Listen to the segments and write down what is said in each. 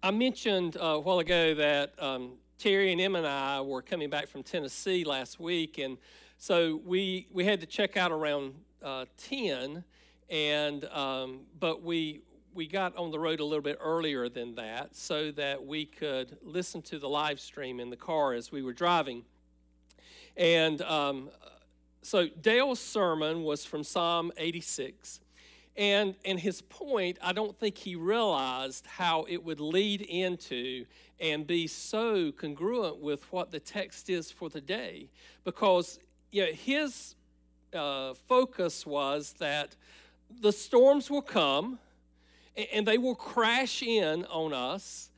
I mentioned uh, a while ago that um, Terry and Em and I were coming back from Tennessee last week, and so we we had to check out around uh, ten, and um, but we we got on the road a little bit earlier than that so that we could listen to the live stream in the car as we were driving, and um, so Dale's sermon was from Psalm eighty six. And, and his point, I don't think he realized how it would lead into and be so congruent with what the text is for the day. Because you know, his uh, focus was that the storms will come and, and they will crash in on us,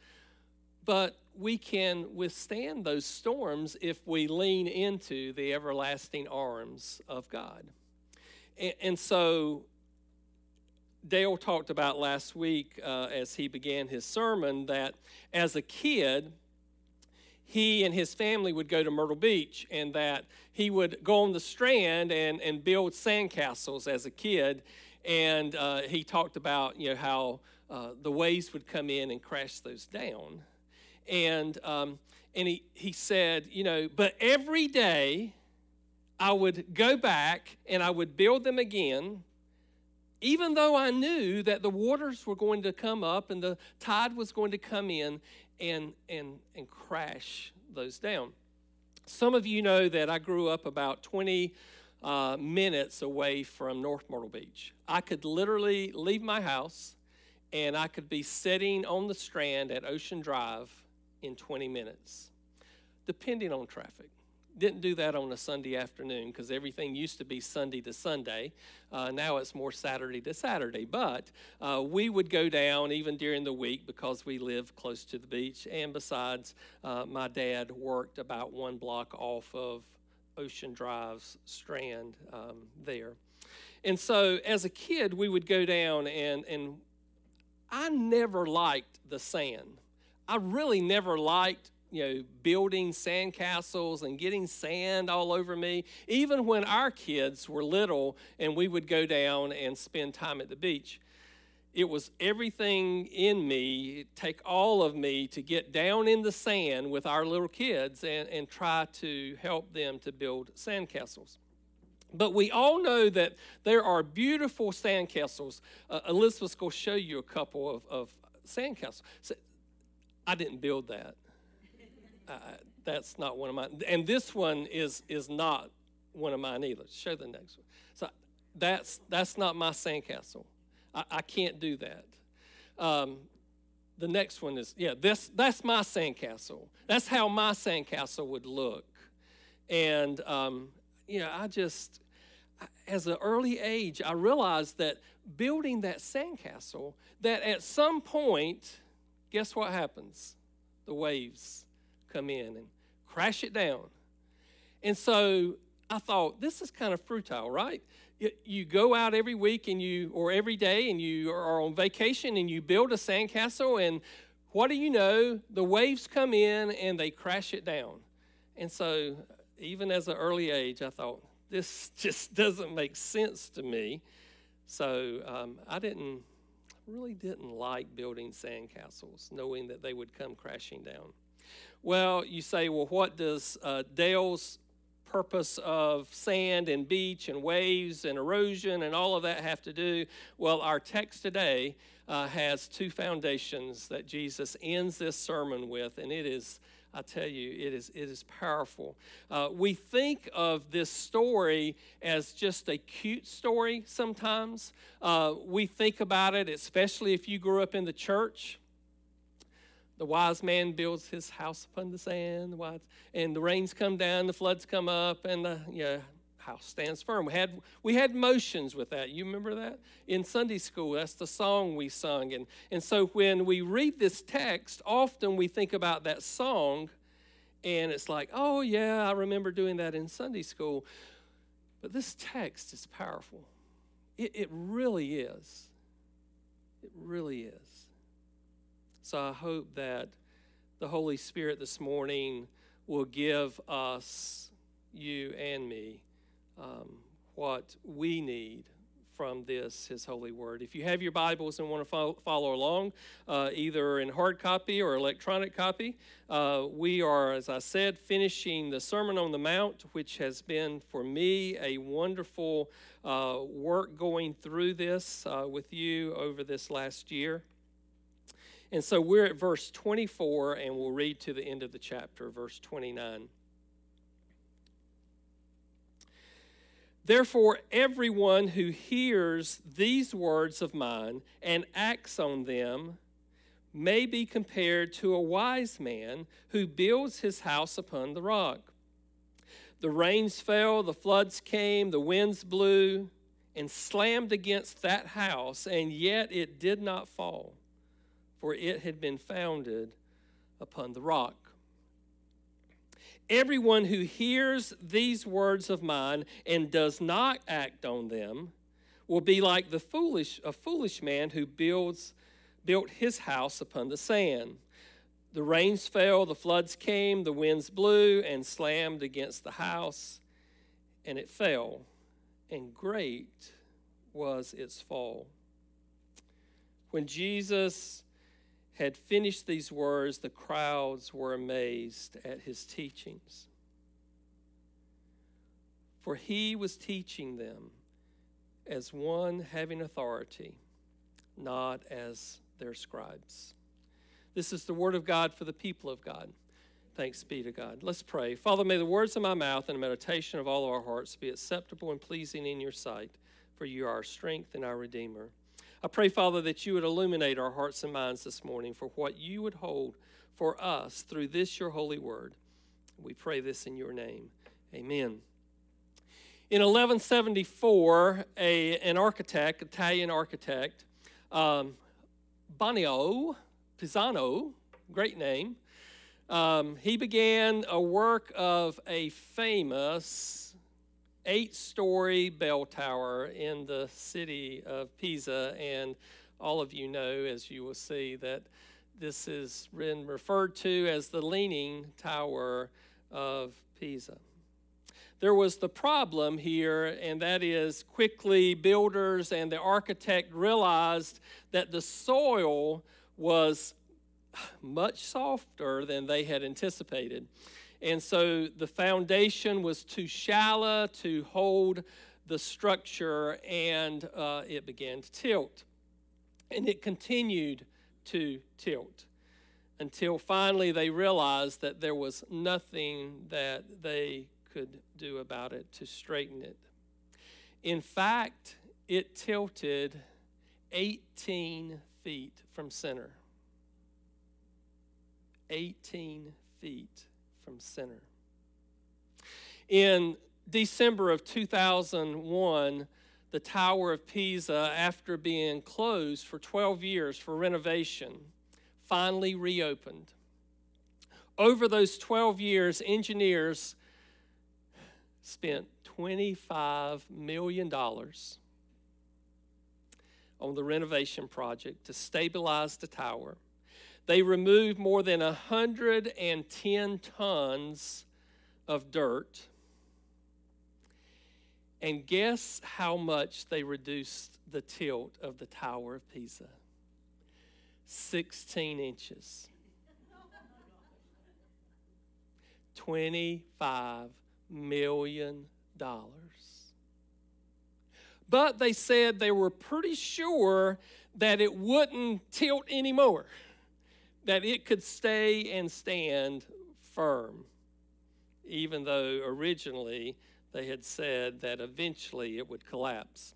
but we can withstand those storms if we lean into the everlasting arms of God. And, and so Dale talked about last week uh, as he began his sermon that as a kid, he and his family would go to Myrtle Beach and that he would go on the strand and, and build sandcastles as a kid. And uh, he talked about you know, how uh, the waves would come in and crash those down. And, um, and he, he said, you know, but every day I would go back and I would build them again even though I knew that the waters were going to come up and the tide was going to come in and, and, and crash those down. Some of you know that I grew up about 20 uh, minutes away from North Myrtle Beach. I could literally leave my house and I could be sitting on the strand at Ocean Drive in 20 minutes, depending on traffic didn't do that on a Sunday afternoon because everything used to be Sunday to Sunday. Uh, now it's more Saturday to Saturday. But uh, we would go down even during the week because we live close to the beach. And besides, uh, my dad worked about one block off of Ocean Drive's strand um, there. And so as a kid, we would go down, and, and I never liked the sand. I really never liked you know, building sandcastles and getting sand all over me. Even when our kids were little and we would go down and spend time at the beach, it was everything in me, take all of me to get down in the sand with our little kids and, and try to help them to build sandcastles. But we all know that there are beautiful sandcastles. Uh, Elizabeth's going to show you a couple of, of sandcastles. So, I didn't build that that's not one of mine. And this one is is not one of mine either. Show the next one. So that's that's not my sandcastle. I, I can't do that. Um, the next one is yeah. This that's my sandcastle. That's how my sandcastle would look. And um, you know, I just as an early age, I realized that building that sandcastle, that at some point, guess what happens? The waves come in and crash it down. And so I thought, this is kind of futile, right? You go out every week and you, or every day, and you are on vacation and you build a sandcastle, and what do you know? The waves come in and they crash it down. And so, even as an early age, I thought, this just doesn't make sense to me. So, um, I didn't, really didn't like building sandcastles, knowing that they would come crashing down. Well, you say, well, what does uh, Dale's purpose of sand and beach and waves and erosion and all of that have to do? Well, our text today uh, has two foundations that Jesus ends this sermon with, and it is. I tell you, it is, it is powerful. Uh, we think of this story as just a cute story sometimes. Uh, we think about it, especially if you grew up in the church. The wise man builds his house upon the sand, wise, and the rains come down, the floods come up, and the yeah, house stands firm. We had we had motions with that. You remember that in Sunday school? That's the song we sung, and and so when we read this text, often we think about that song, and it's like, oh yeah, I remember doing that in Sunday school. But this text is powerful. It, it really is. It really is. So I hope that the Holy Spirit this morning will give us, you and me, um, what we need from this, His holy word. If you have your Bibles and want to follow, follow along, uh, either in hard copy or electronic copy, uh, we are, as I said, finishing the Sermon on the Mount, which has been for me a wonderful uh, work going through this uh, with you over this last year. And so we're at verse 24, and we'll read to the end of the chapter, verse 29. Therefore, everyone who hears these words of mine and acts on them may be compared to a wise man who builds his house upon the rock. The rains fell, the floods came, the winds blew and slammed against that house, and yet it did not fall, for it had been founded upon the rock. Everyone who hears these words of mine and does not act on them will be like the foolish a foolish man who builds built his house upon the sand. The rains fell, the floods came, the winds blew and slammed against the house, and it fell, and great was its fall. When Jesus had finished these words, the crowds were amazed at his teachings. For he was teaching them as one having authority, not as their scribes. This is the word of God for the people of God. Thanks be to God. Let's pray. Father, may the words of my mouth and the meditation of all of our hearts be acceptable and pleasing in your sight, for you are our strength and our Redeemer. I pray, Father, that you would illuminate our hearts and minds this morning for what you would hold for us through this, your holy word. We pray this in your name. Amen. In 1174, a, an architect, Italian architect, um, Bonanno Pisano, great name, um, he began a work of a famous eight story bell tower in the city of Pisa. And all of you know, as you will see, that this has been referred to as the Leaning Tower of Pisa. There was the problem here, and that is quickly builders and the architect realized that the soil was much softer than they had anticipated. And so the foundation was too shallow to hold the structure, and uh, it began to tilt. And it continued to tilt until finally they realized that there was nothing that they could do about it to straighten it. In fact, it tilted 18 feet from center. 18 feet from center. In December of 2001, the Tower of Pisa, after being closed for 12 years for renovation, finally reopened. Over those 12 years, engineers spent $25 million on the renovation project to stabilize the tower they removed more than 110 tons of dirt. And guess how much they reduced the tilt of the Tower of Pisa? 16 inches. $25 million. But they said they were pretty sure that it wouldn't tilt anymore that it could stay and stand firm, even though originally they had said that eventually it would collapse.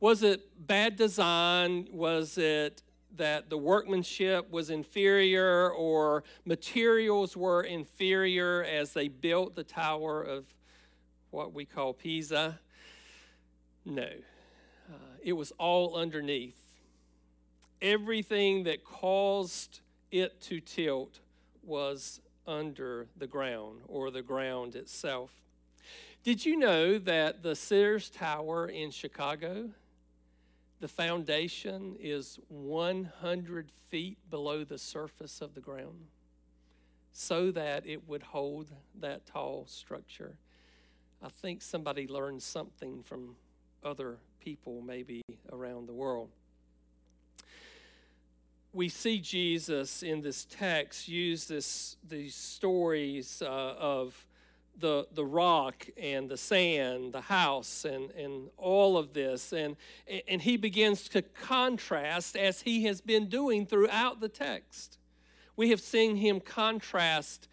Was it bad design? Was it that the workmanship was inferior or materials were inferior as they built the tower of what we call Pisa? No. Uh, it was all underneath. Everything that caused it to tilt was under the ground or the ground itself. Did you know that the Sears Tower in Chicago, the foundation is 100 feet below the surface of the ground so that it would hold that tall structure? I think somebody learned something from other people, maybe around the world. We see Jesus in this text use this, these stories uh, of the, the rock and the sand, the house, and, and all of this. And, and he begins to contrast as he has been doing throughout the text. We have seen him contrast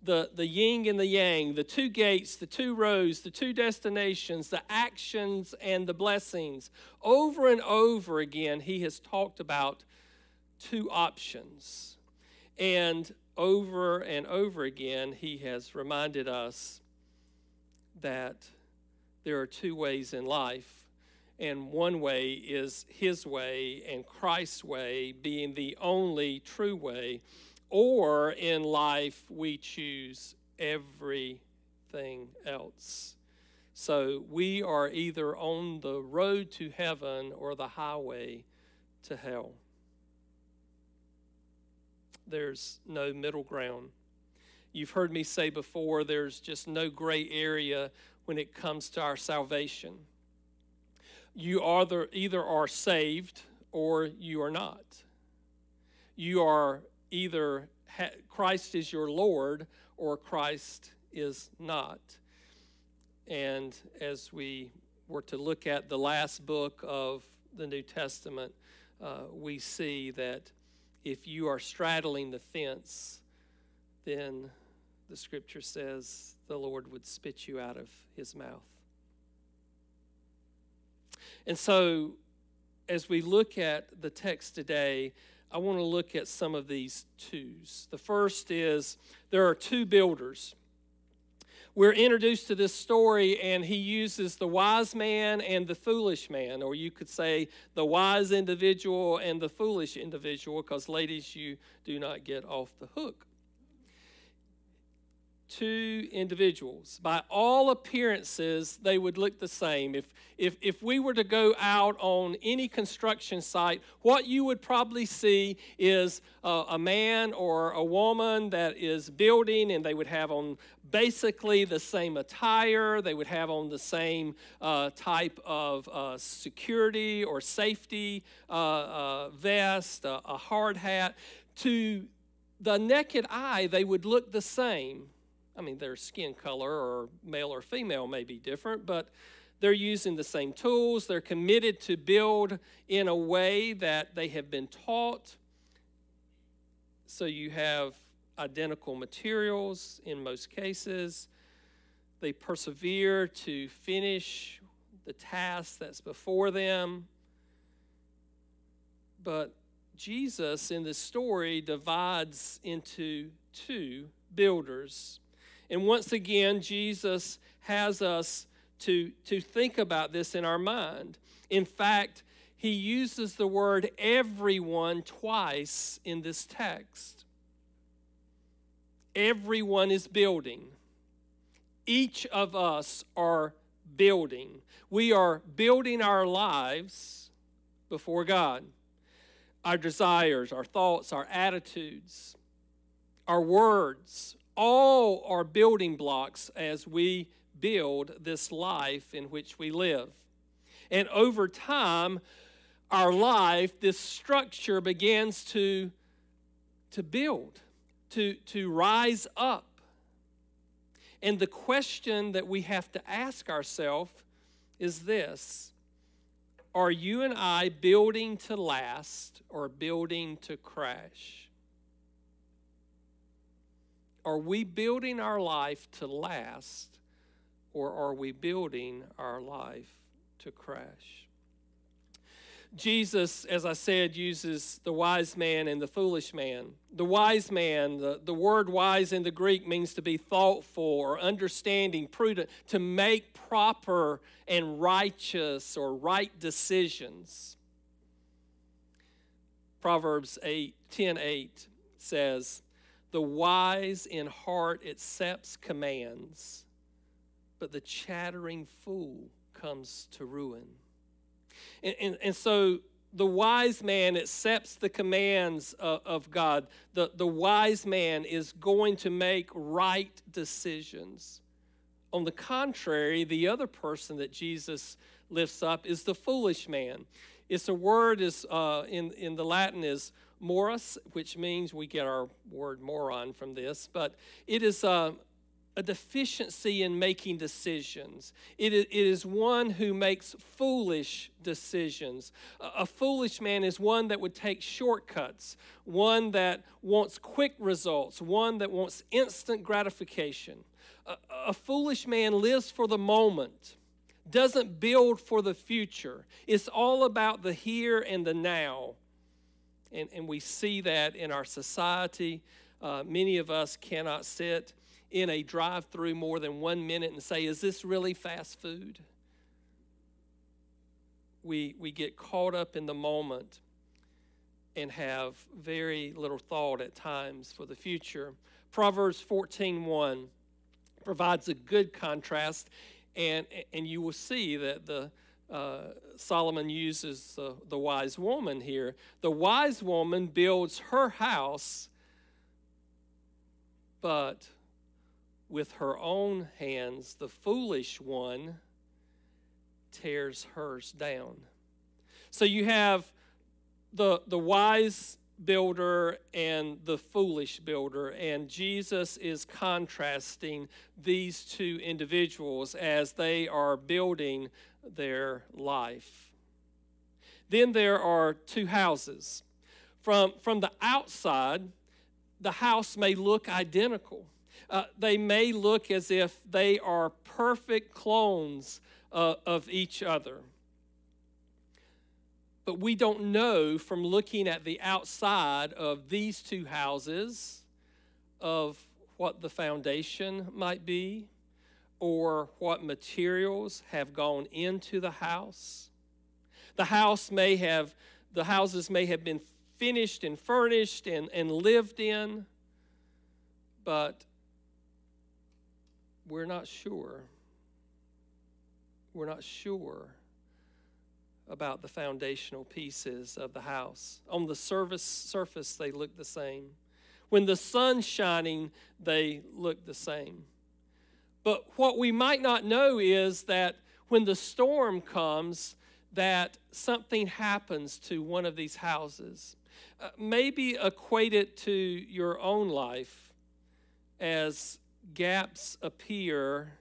the, the yin and the yang, the two gates, the two roads, the two destinations, the actions and the blessings. Over and over again, he has talked about two options. And over and over again, he has reminded us that there are two ways in life. And one way is his way, and Christ's way being the only true way or in life we choose everything else. So we are either on the road to heaven or the highway to hell. There's no middle ground. You've heard me say before, there's just no gray area when it comes to our salvation. You either, either are saved or you are not. You are either Christ is your Lord or Christ is not. And as we were to look at the last book of the New Testament, uh, we see that if you are straddling the fence, then the scripture says the Lord would spit you out of his mouth. And so, as we look at the text today, I want to look at some of these twos. The first is there are two builders. We're introduced to this story, and he uses the wise man and the foolish man, or you could say the wise individual and the foolish individual, because ladies, you do not get off the hook two individuals. By all appearances, they would look the same. If, if, if we were to go out on any construction site, what you would probably see is a, a man or a woman that is building, and they would have on basically the same attire, they would have on the same uh, type of uh, security or safety uh, uh vest, a hard hat. To the naked eye, they would look the same I mean, their skin color or male or female may be different, but they're using the same tools. They're committed to build in a way that they have been taught. So you have identical materials in most cases. They persevere to finish the task that's before them. But Jesus in this story divides into two builders. And once again, Jesus has us to, to think about this in our mind. In fact, he uses the word everyone twice in this text. Everyone is building. Each of us are building. We are building our lives before God. Our desires, our thoughts, our attitudes, our words, all are building blocks as we build this life in which we live. And over time, our life, this structure begins to, to build, to, to rise up. And the question that we have to ask ourselves is this Are you and I building to last or building to crash? Are we building our life to last, or are we building our life to crash? Jesus, as I said, uses the wise man and the foolish man. The wise man, the, the word wise in the Greek means to be thoughtful or understanding, prudent, to make proper and righteous or right decisions. Proverbs 8, 10 8 says, the wise in heart accepts commands, but the chattering fool comes to ruin. And, and, and so the wise man accepts the commands of, of God. The, the wise man is going to make right decisions. On the contrary, the other person that Jesus lifts up is the foolish man. It's a word is uh, in in the Latin is morus, which means we get our word moron from this, but it is uh, a deficiency in making decisions. It is one who makes foolish decisions. A foolish man is one that would take shortcuts, one that wants quick results, one that wants instant gratification. A, a foolish man lives for the moment, doesn't build for the future. It's all about the here and the now. And, and we see that in our society. Uh, many of us cannot sit in a drive through more than one minute and say, Is this really fast food? We, we get caught up in the moment and have very little thought at times for the future. Proverbs 14:1 provides a good contrast, and, and you will see that the uh, Solomon uses the, the wise woman here. The wise woman builds her house, but with her own hands, the foolish one tears hers down. So you have the, the wise builder and the foolish builder, and Jesus is contrasting these two individuals as they are building their life. Then there are two houses. From, from the outside, the house may look identical uh, they may look as if they are perfect clones uh, of each other. But we don't know from looking at the outside of these two houses of what the foundation might be or what materials have gone into the house. The house may have, the houses may have been finished and furnished and, and lived in, but we're not sure. We're not sure about the foundational pieces of the house. On the surface, surface they look the same. When the sun's shining, they look the same. But what we might not know is that when the storm comes, that something happens to one of these houses. Uh, maybe equate it to your own life as gaps appear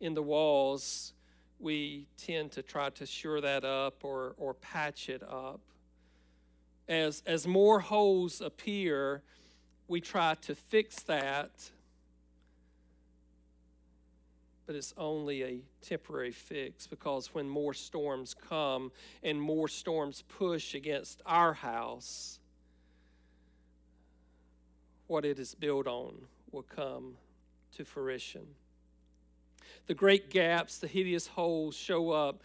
in the walls, we tend to try to shore that up or, or patch it up. As, as more holes appear, we try to fix that, but it's only a temporary fix because when more storms come and more storms push against our house, what it is built on will come to fruition. The great gaps, the hideous holes show up.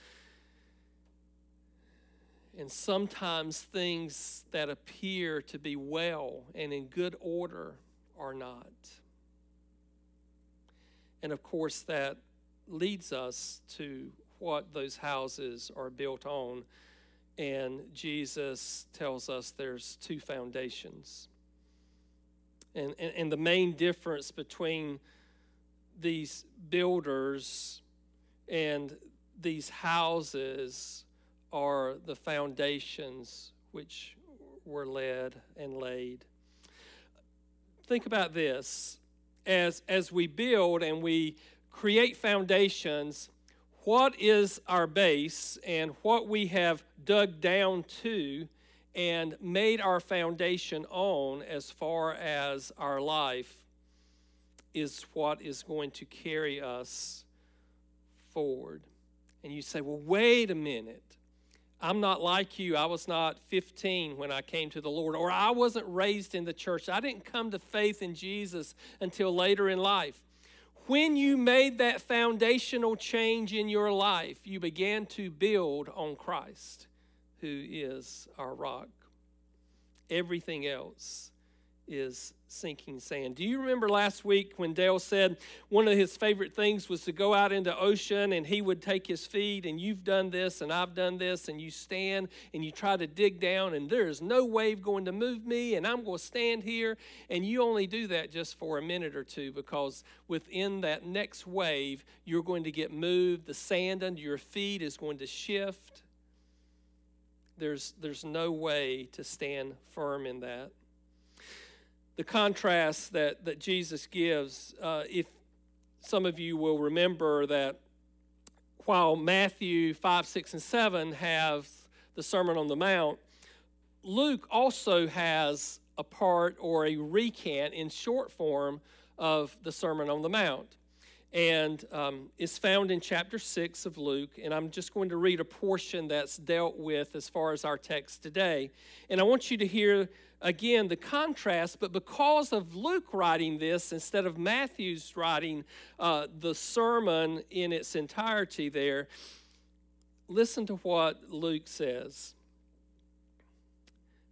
And sometimes things that appear to be well and in good order are not. And of course, that leads us to what those houses are built on. And Jesus tells us there's two foundations. And, and, and the main difference between these builders and these houses are the foundations which were led and laid. Think about this. As, as we build and we create foundations, what is our base and what we have dug down to and made our foundation on as far as our life is what is going to carry us forward. And you say, well, wait a minute. I'm not like you. I was not 15 when I came to the Lord, or I wasn't raised in the church. I didn't come to faith in Jesus until later in life. When you made that foundational change in your life, you began to build on Christ, who is our rock. Everything else is sinking sand. Do you remember last week when Dale said one of his favorite things was to go out into ocean and he would take his feet and you've done this and I've done this and you stand and you try to dig down and there's no wave going to move me and I'm going to stand here and you only do that just for a minute or two because within that next wave you're going to get moved, the sand under your feet is going to shift. There's, there's no way to stand firm in that the contrast that, that Jesus gives, uh, if some of you will remember that while Matthew 5, 6, and 7 have the Sermon on the Mount, Luke also has a part or a recant in short form of the Sermon on the Mount. And um, it's found in chapter 6 of Luke. And I'm just going to read a portion that's dealt with as far as our text today. And I want you to hear again the contrast, but because of Luke writing this instead of Matthew's writing uh, the sermon in its entirety there, listen to what Luke says.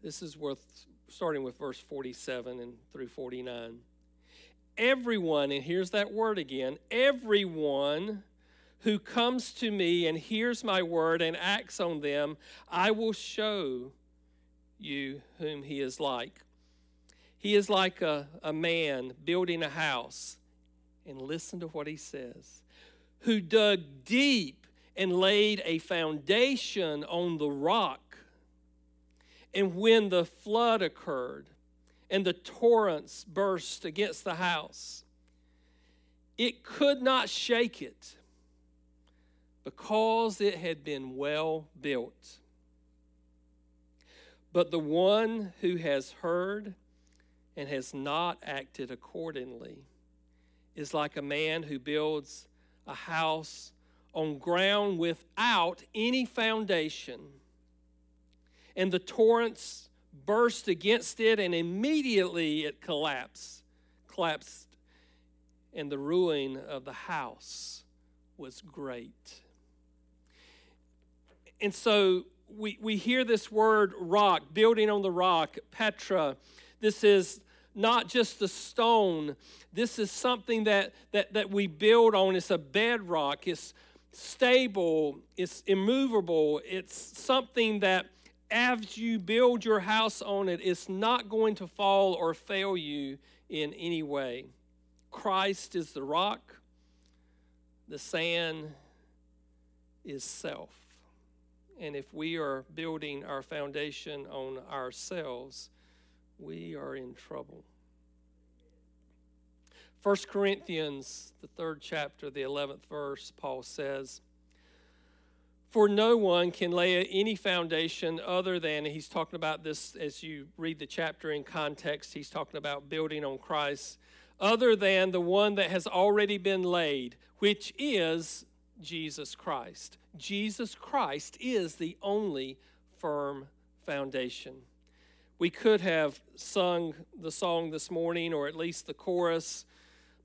This is worth starting with verse 47 and through 49. Everyone, and here's that word again everyone who comes to me and hears my word and acts on them, I will show you whom he is like. He is like a, a man building a house, and listen to what he says, who dug deep and laid a foundation on the rock. And when the flood occurred and the torrents burst against the house, it could not shake it because it had been well built. But the one who has heard and has not acted accordingly is like a man who builds a house on ground without any foundation. And the torrents burst against it, and immediately it collapsed. Collapsed, and the ruin of the house was great. And so we, we hear this word rock, building on the rock, Petra. This is not just the stone. This is something that, that, that we build on. It's a bedrock. It's stable. It's immovable. It's something that as you build your house on it, it's not going to fall or fail you in any way. Christ is the rock. The sand is self. And if we are building our foundation on ourselves, we are in trouble. 1 Corinthians, the third chapter, the 11th verse, Paul says, For no one can lay any foundation other than, he's talking about this as you read the chapter in context, he's talking about building on Christ, other than the one that has already been laid, which is Jesus Christ. Jesus Christ is the only firm foundation. We could have sung the song this morning, or at least the chorus.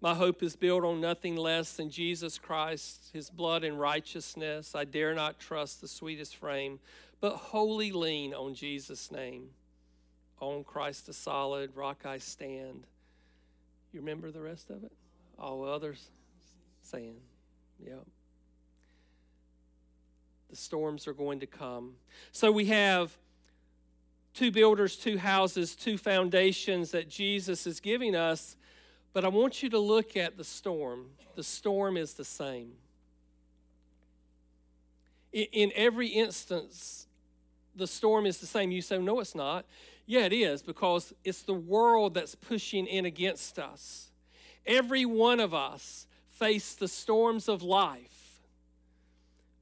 My hope is built on nothing less than Jesus Christ, his blood and righteousness. I dare not trust the sweetest frame, but wholly lean on Jesus' name. On Christ the solid rock I stand. You remember the rest of it? All others, saying, Yep the storms are going to come. So we have two builders, two houses, two foundations that Jesus is giving us. But I want you to look at the storm. The storm is the same. In every instance, the storm is the same. You say, no, it's not. Yeah, it is, because it's the world that's pushing in against us. Every one of us face the storms of life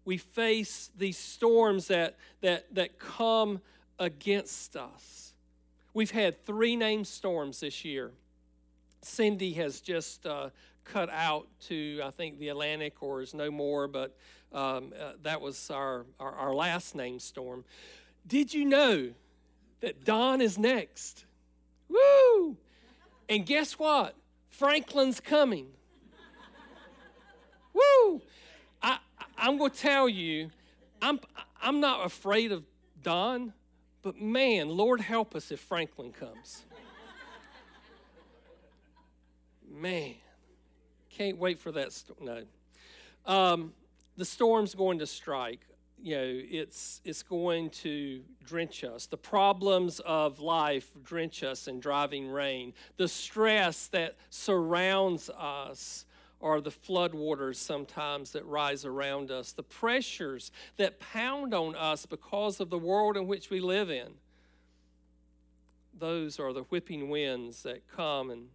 we face these storms that, that, that come against us. We've had three named storms this year. Cindy has just uh, cut out to, I think, the Atlantic or is no more, but um, uh, that was our, our, our last named storm. Did you know that Don is next? Woo! And guess what? Franklin's coming. Woo! I, I'm going to tell you, I'm, I'm not afraid of Don, but man, Lord help us if Franklin comes. Man, can't wait for that. St- no. Um, the storm's going to strike. You know, it's, it's going to drench us. The problems of life drench us in driving rain. The stress that surrounds us are the floodwaters sometimes that rise around us, the pressures that pound on us because of the world in which we live in. Those are the whipping winds that come and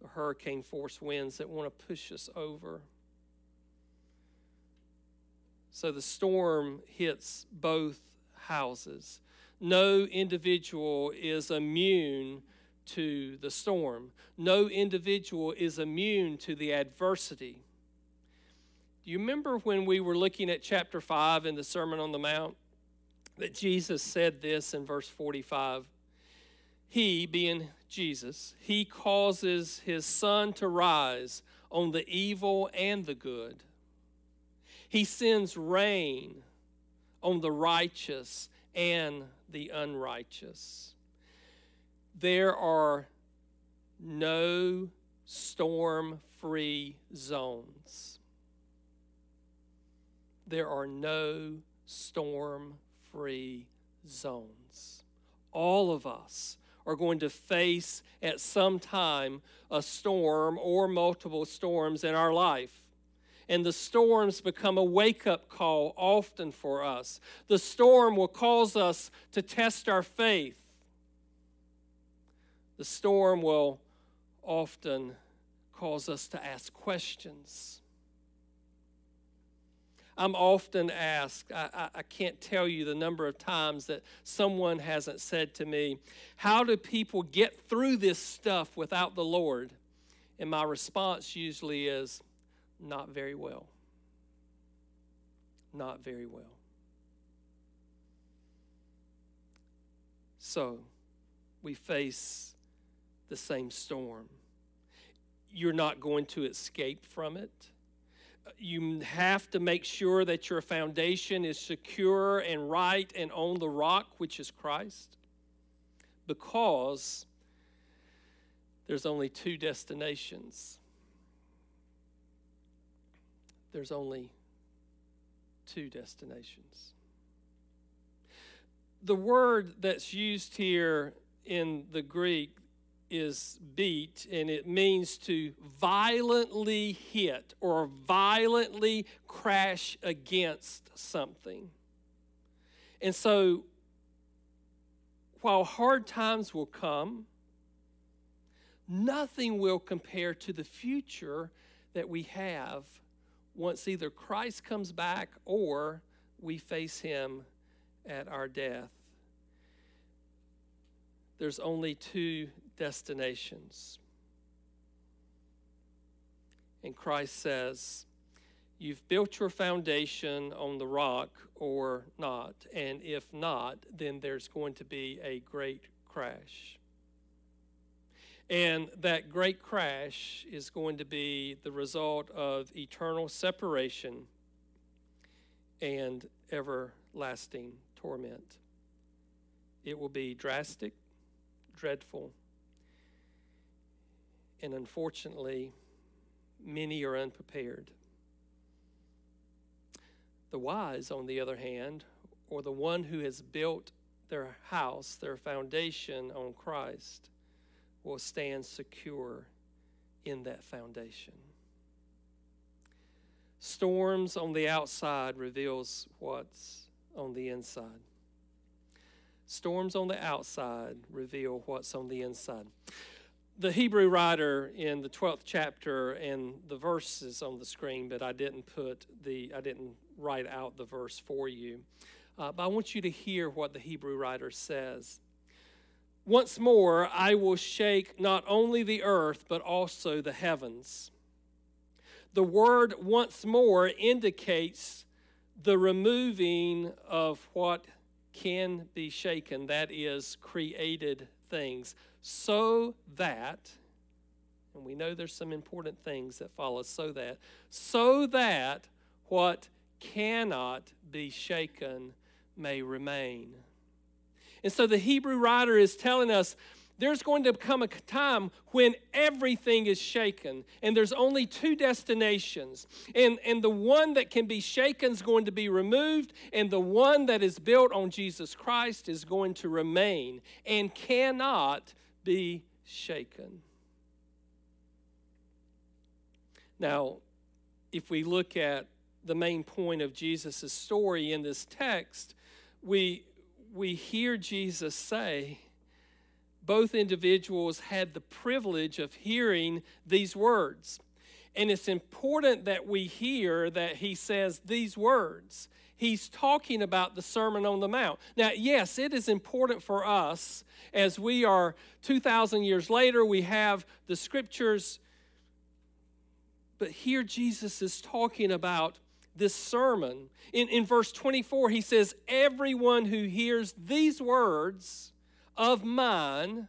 the hurricane force winds that want to push us over. So the storm hits both houses. No individual is immune to the storm. No individual is immune to the adversity. Do you remember when we were looking at chapter 5 in the Sermon on the Mount? That Jesus said this in verse 45. He, being Jesus, he causes his sun to rise on the evil and the good. He sends rain on the righteous and the unrighteous. There are no storm free zones. There are no storm free zones. All of us are going to face at some time a storm or multiple storms in our life and the storms become a wake up call often for us. The storm will cause us to test our faith. The storm will often cause us to ask questions. I'm often asked, I, I, I, can't tell you the number of times that someone hasn't said to me, How do people get through this stuff without the Lord? And my response usually is, not very well. Not very well. So, we face the same storm. You're not going to escape from it. You have to make sure that your foundation is secure and right and on the rock, which is Christ, because there's only two destinations there's only two destinations. The word that's used here in the Greek is beat, and it means to violently hit or violently crash against something. And so, while hard times will come, nothing will compare to the future that we have once either Christ comes back or we face him at our death. There's only two destinations. And Christ says, You've built your foundation on the rock or not. And if not, then there's going to be a great crash. And that great crash is going to be the result of eternal separation and everlasting torment. It will be drastic, dreadful, and unfortunately, many are unprepared. The wise, on the other hand, or the one who has built their house, their foundation on Christ, will stand secure in that foundation. Storms on the outside reveals what's on the inside. Storms on the outside reveal what's on the inside. The Hebrew writer in the 12th chapter and the verses on the screen, but I didn't put the I didn't write out the verse for you. Uh, but I want you to hear what the Hebrew writer says. Once more, I will shake not only the earth, but also the heavens. The word once more indicates the removing of what can be shaken, that is, created things, so that, and we know there's some important things that follow, so that, so that what cannot be shaken may remain. And so the Hebrew writer is telling us there's going to come a time when everything is shaken and there's only two destinations and, and the one that can be shaken is going to be removed and the one that is built on jesus christ is going to remain and cannot be shaken now if we look at the main point of jesus' story in this text we we hear jesus say both individuals had the privilege of hearing these words. And it's important that we hear that he says these words. He's talking about the Sermon on the Mount. Now, yes, it is important for us as we are 2,000 years later, we have the scriptures. But here Jesus is talking about this sermon. In, in verse 24, he says, Everyone who hears these words of mine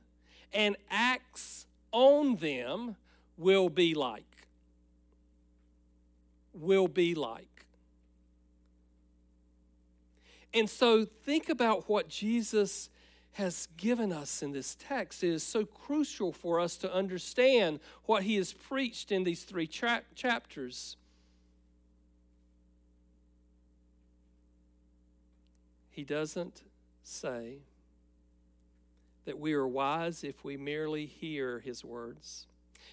and acts on them will be like. Will be like. And so think about what Jesus has given us in this text. It is so crucial for us to understand what he has preached in these three tra- chapters. He doesn't say, that we are wise if we merely hear his words.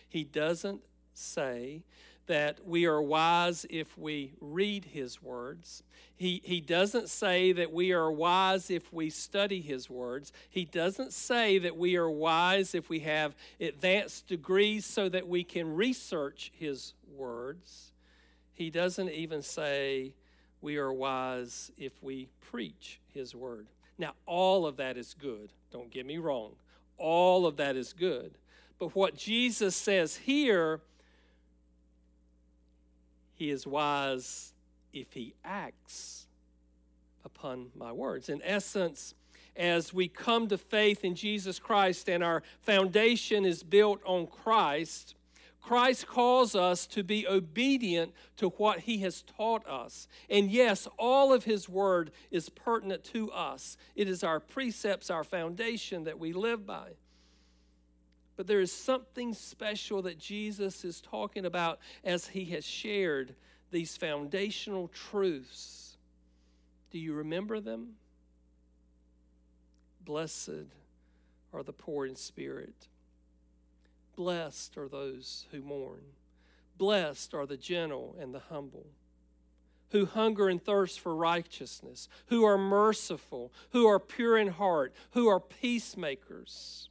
He doesn't say that we are wise if we read his words. He, he doesn't say that we are wise if we study his words. He doesn't say that we are wise if we have advanced degrees so that we can research his words. He doesn't even say we are wise if we preach his word. Now, all of that is good. Don't get me wrong. All of that is good. But what Jesus says here, he is wise if he acts upon my words. In essence, as we come to faith in Jesus Christ and our foundation is built on Christ, Christ calls us to be obedient to what he has taught us. And yes, all of his word is pertinent to us. It is our precepts, our foundation that we live by. But there is something special that Jesus is talking about as he has shared these foundational truths. Do you remember them? Blessed are the poor in spirit Blessed are those who mourn. Blessed are the gentle and the humble, who hunger and thirst for righteousness, who are merciful, who are pure in heart, who are peacemakers,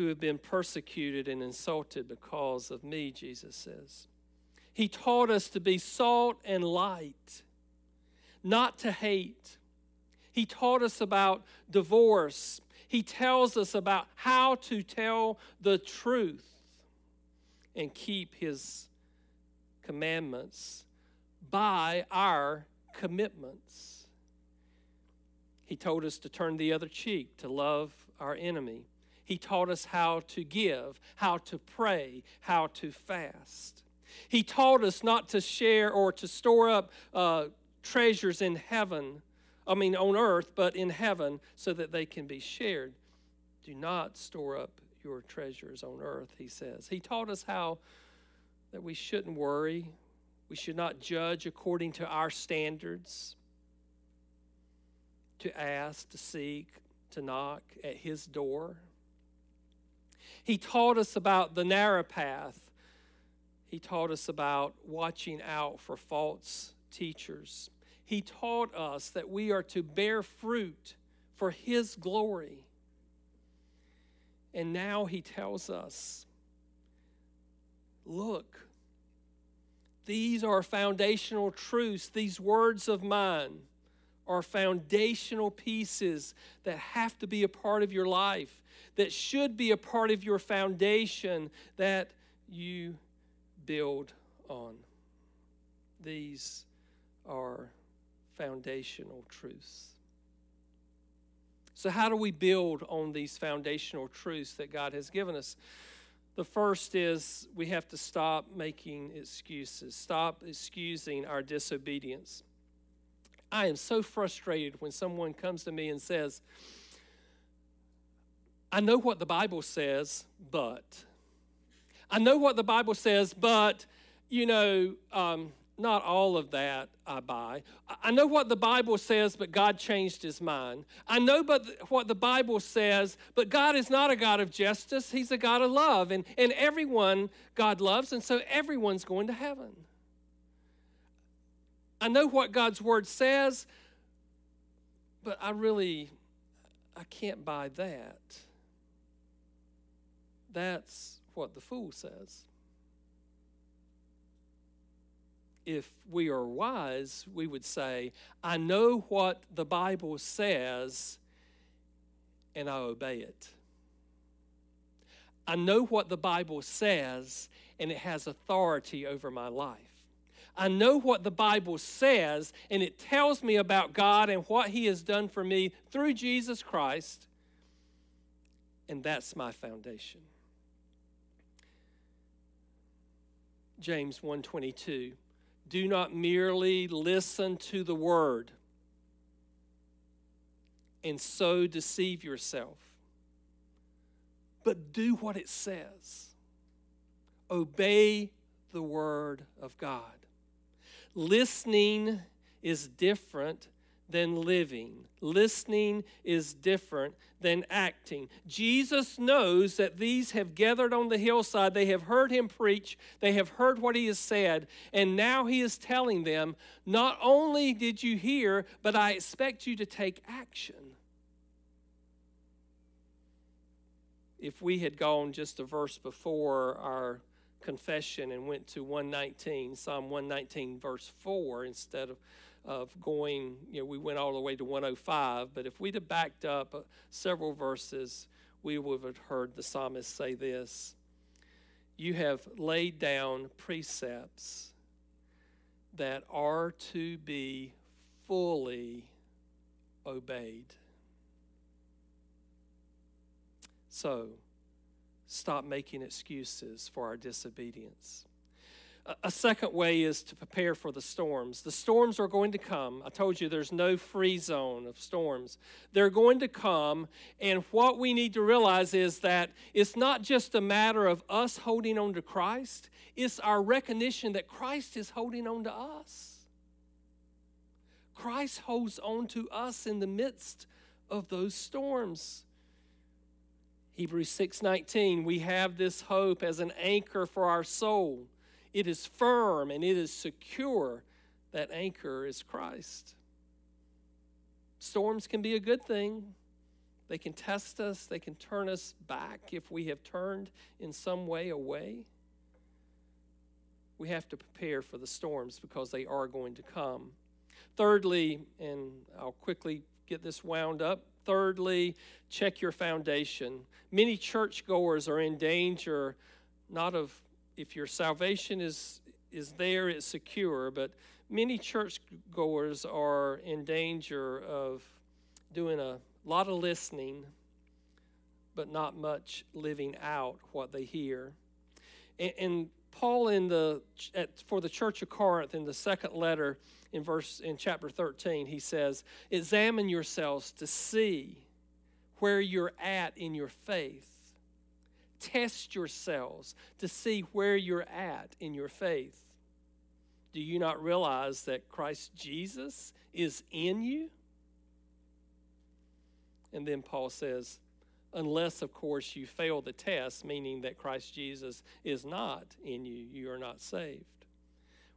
who have been persecuted and insulted because of me, Jesus says. He taught us to be salt and light, not to hate. He taught us about divorce he tells us about how to tell the truth and keep his commandments by our commitments. He told us to turn the other cheek, to love our enemy. He taught us how to give, how to pray, how to fast. He taught us not to share or to store up uh, treasures in heaven I mean, on earth, but in heaven, so that they can be shared. Do not store up your treasures on earth, he says. He taught us how that we shouldn't worry, we should not judge according to our standards, to ask, to seek, to knock at his door. He taught us about the narrow path. He taught us about watching out for false teachers. He taught us that we are to bear fruit for His glory. And now He tells us look, these are foundational truths, these words of mine are foundational pieces that have to be a part of your life, that should be a part of your foundation that you build on. These are foundational truths. So, how do we build on these foundational truths that God has given us? The first is we have to stop making excuses, stop excusing our disobedience. I am so frustrated when someone comes to me and says, I know what the Bible says, but. I know what the Bible says, but, you know, um, not all of that I buy. I know what the Bible says, but God changed his mind. I know but what the Bible says, but God is not a God of justice. He's a God of love. And, and everyone God loves, and so everyone's going to heaven. I know what God's word says, but I really I can't buy that. That's what the fool says. If we are wise, we would say, I know what the Bible says and I obey it. I know what the Bible says and it has authority over my life. I know what the Bible says and it tells me about God and what He has done for me through Jesus Christ, and that's my foundation. James 1:22 Do not merely listen to the word and so deceive yourself but do what it says obey the word of God listening is different than living. Listening is different than acting. Jesus knows that these have gathered on the hillside. They have heard him preach, they have heard what he has said, and now he is telling them, Not only did you hear, but I expect you to take action. If we had gone just a verse before our confession and went to 119, Psalm 119, verse 4, instead of of going, you know, we went all the way to 105, but if we'd have backed up uh, several verses, we would have heard the psalmist say this You have laid down precepts that are to be fully obeyed. So, stop making excuses for our disobedience. A second way is to prepare for the storms. The storms are going to come. I told you there's no free zone of storms. They're going to come, and what we need to realize is that it's not just a matter of us holding on to Christ, it's our recognition that Christ is holding on to us. Christ holds on to us in the midst of those storms. Hebrews 6:19 we have this hope as an anchor for our soul it is firm and it is secure. That anchor is Christ. Storms can be a good thing. They can test us, they can turn us back if we have turned in some way away. We have to prepare for the storms because they are going to come. Thirdly, and I'll quickly get this wound up. Thirdly, check your foundation. Many churchgoers are in danger not of if your salvation is is there, it's secure. But many churchgoers are in danger of doing a lot of listening, but not much living out what they hear. And, and Paul in the at, for the church of Corinth in the second letter in verse in chapter 13 he says examine yourselves to see where you're at in your faith Test yourselves to see where you're at in your faith. Do you not realize that Christ Jesus is in you? And then Paul says, unless, of course, you fail the test, meaning that Christ Jesus is not in you, you are not saved.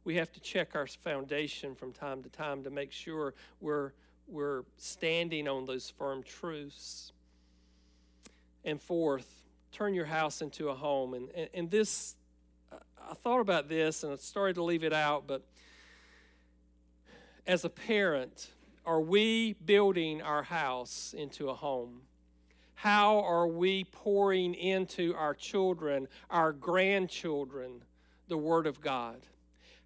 We have to check our foundation from time to time to make sure we're, we're standing on those firm truths. And fourth, turn your house into a home. And, and, and this, I thought about this and I started to leave it out, but as a parent, are we building our house into a home? How are we pouring into our children, our grandchildren, the Word of God?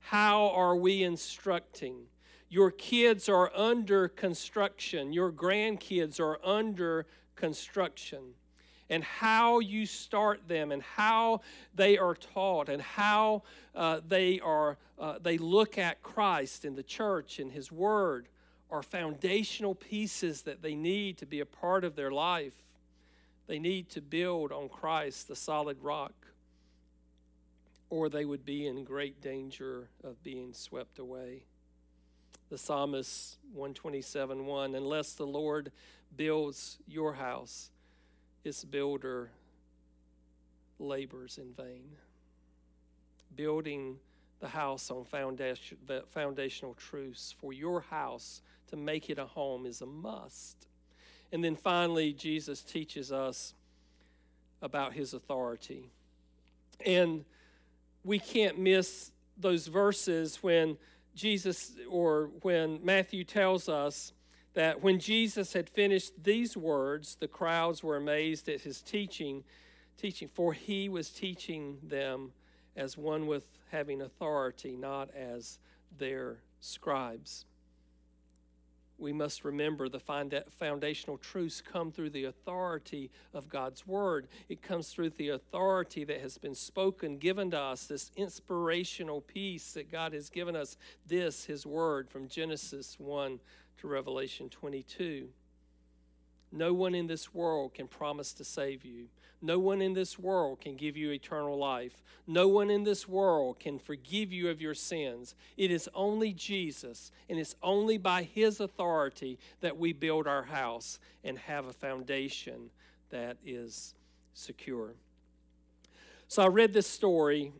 How are we instructing? Your kids are under construction, your grandkids are under construction. And how you start them and how they are taught and how uh, they are uh, they look at christ in the church and his word are foundational pieces that they need to be a part of their life. They need to build on Christ, the solid rock, or they would be in great danger of being swept away. The psalmist 127 1 Unless the Lord builds your house, its builder labors in vain. Building the house on foundation, foundational truths for your house to make it a home is a must. And then finally, Jesus teaches us about his authority. And we can't miss those verses when Jesus or when Matthew tells us that when Jesus had finished these words, the crowds were amazed at his teaching, teaching, for he was teaching them as one with having authority, not as their scribes we must remember the foundational truths come through the authority of God's Word. It comes through the authority that has been spoken, given to us, this inspirational piece that God has given us, this, His Word, from Genesis 1 to Revelation 22. No one in this world can promise to save you. No one in this world can give you eternal life. No one in this world can forgive you of your sins. It is only Jesus, and it's only by His authority that we build our house and have a foundation that is secure. So I read this story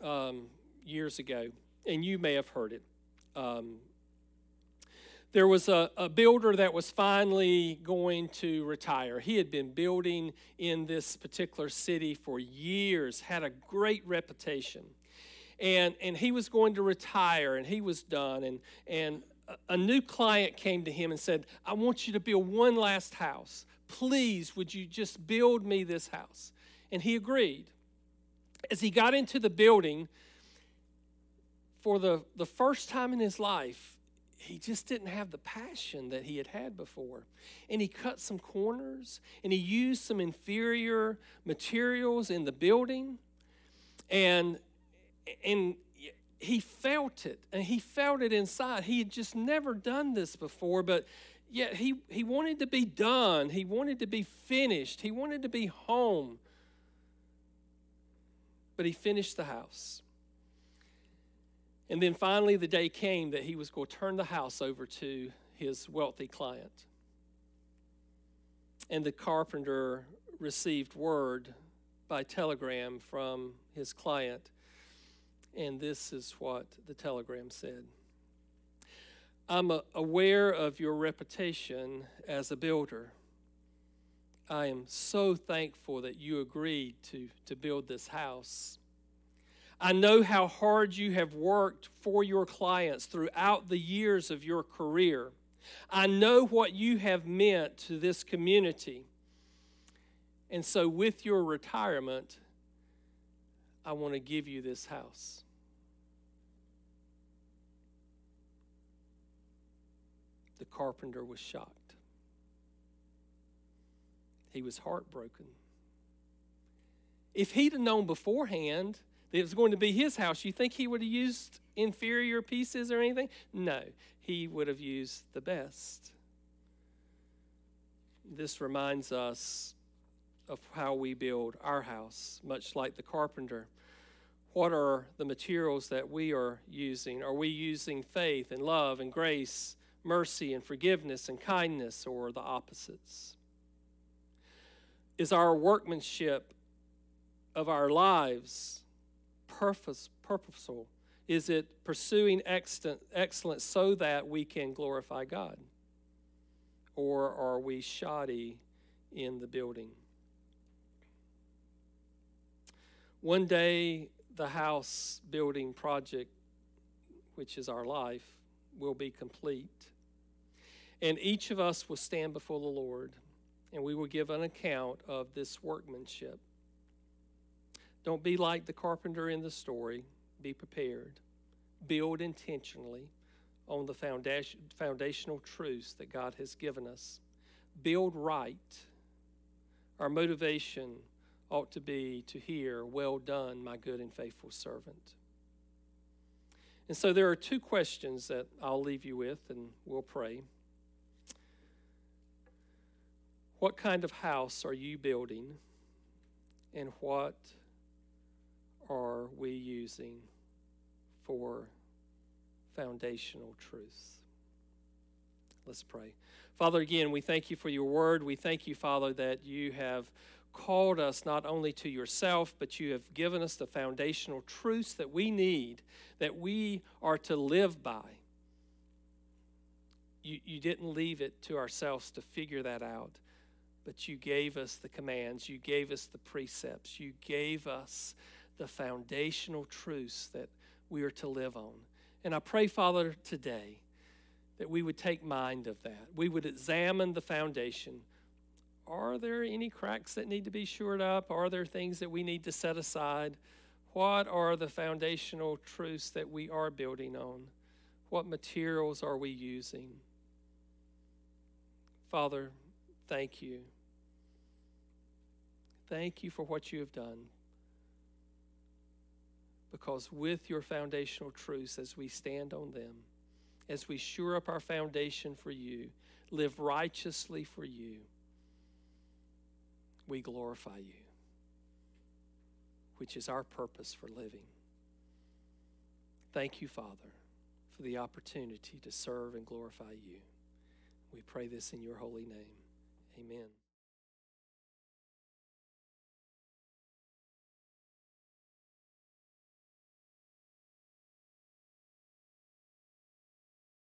um, years ago, and you may have heard it. Um, there was a, a builder that was finally going to retire. He had been building in this particular city for years, had a great reputation. And, and he was going to retire and he was done. And, and a new client came to him and said, I want you to build one last house. Please, would you just build me this house? And he agreed. As he got into the building, for the, the first time in his life, he just didn't have the passion that he had had before. And he cut some corners and he used some inferior materials in the building. And, and he felt it and he felt it inside. He had just never done this before, but yet he, he wanted to be done. He wanted to be finished. He wanted to be home. But he finished the house. And then finally, the day came that he was going to turn the house over to his wealthy client. And the carpenter received word by telegram from his client. And this is what the telegram said I'm aware of your reputation as a builder. I am so thankful that you agreed to, to build this house. I know how hard you have worked for your clients throughout the years of your career. I know what you have meant to this community. And so, with your retirement, I want to give you this house. The carpenter was shocked. He was heartbroken. If he'd have known beforehand it was going to be his house, you think he would have used inferior pieces or anything? No, he would have used the best. This reminds us of how we build our house, much like the carpenter. What are the materials that we are using? Are we using faith and love and grace, mercy and forgiveness and kindness, or the opposites? Is our workmanship of our lives purpose, purposeful? Is it pursuing excellence so that we can glorify God? Or are we shoddy in the building? One day, the house building project, which is our life, will be complete. And each of us will stand before the Lord and we will give an account of this workmanship. Don't be like the carpenter in the story. Be prepared. Build intentionally on the foundation, foundational truths that God has given us. Build right. Our motivation ought to be to hear, Well done, my good and faithful servant. And so there are two questions that I'll leave you with, and we'll pray. What kind of house are you building? And what are we using for foundational truths? Let's pray. Father, again, we thank you for your word. We thank you, Father, that you have called us not only to yourself, but you have given us the foundational truths that we need, that we are to live by. You, you didn't leave it to ourselves to figure that out, but you gave us the commands, you gave us the precepts, you gave us the foundational truths that we are to live on. And I pray, Father, today that we would take mind of that. We would examine the foundation. Are there any cracks that need to be shored up? Are there things that we need to set aside? What are the foundational truths that we are building on? What materials are we using? Father, thank you. Thank you for what you have done. Because with your foundational truths, as we stand on them, as we sure up our foundation for you, live righteously for you, we glorify you, which is our purpose for living. Thank you, Father, for the opportunity to serve and glorify you. We pray this in your holy name. Amen.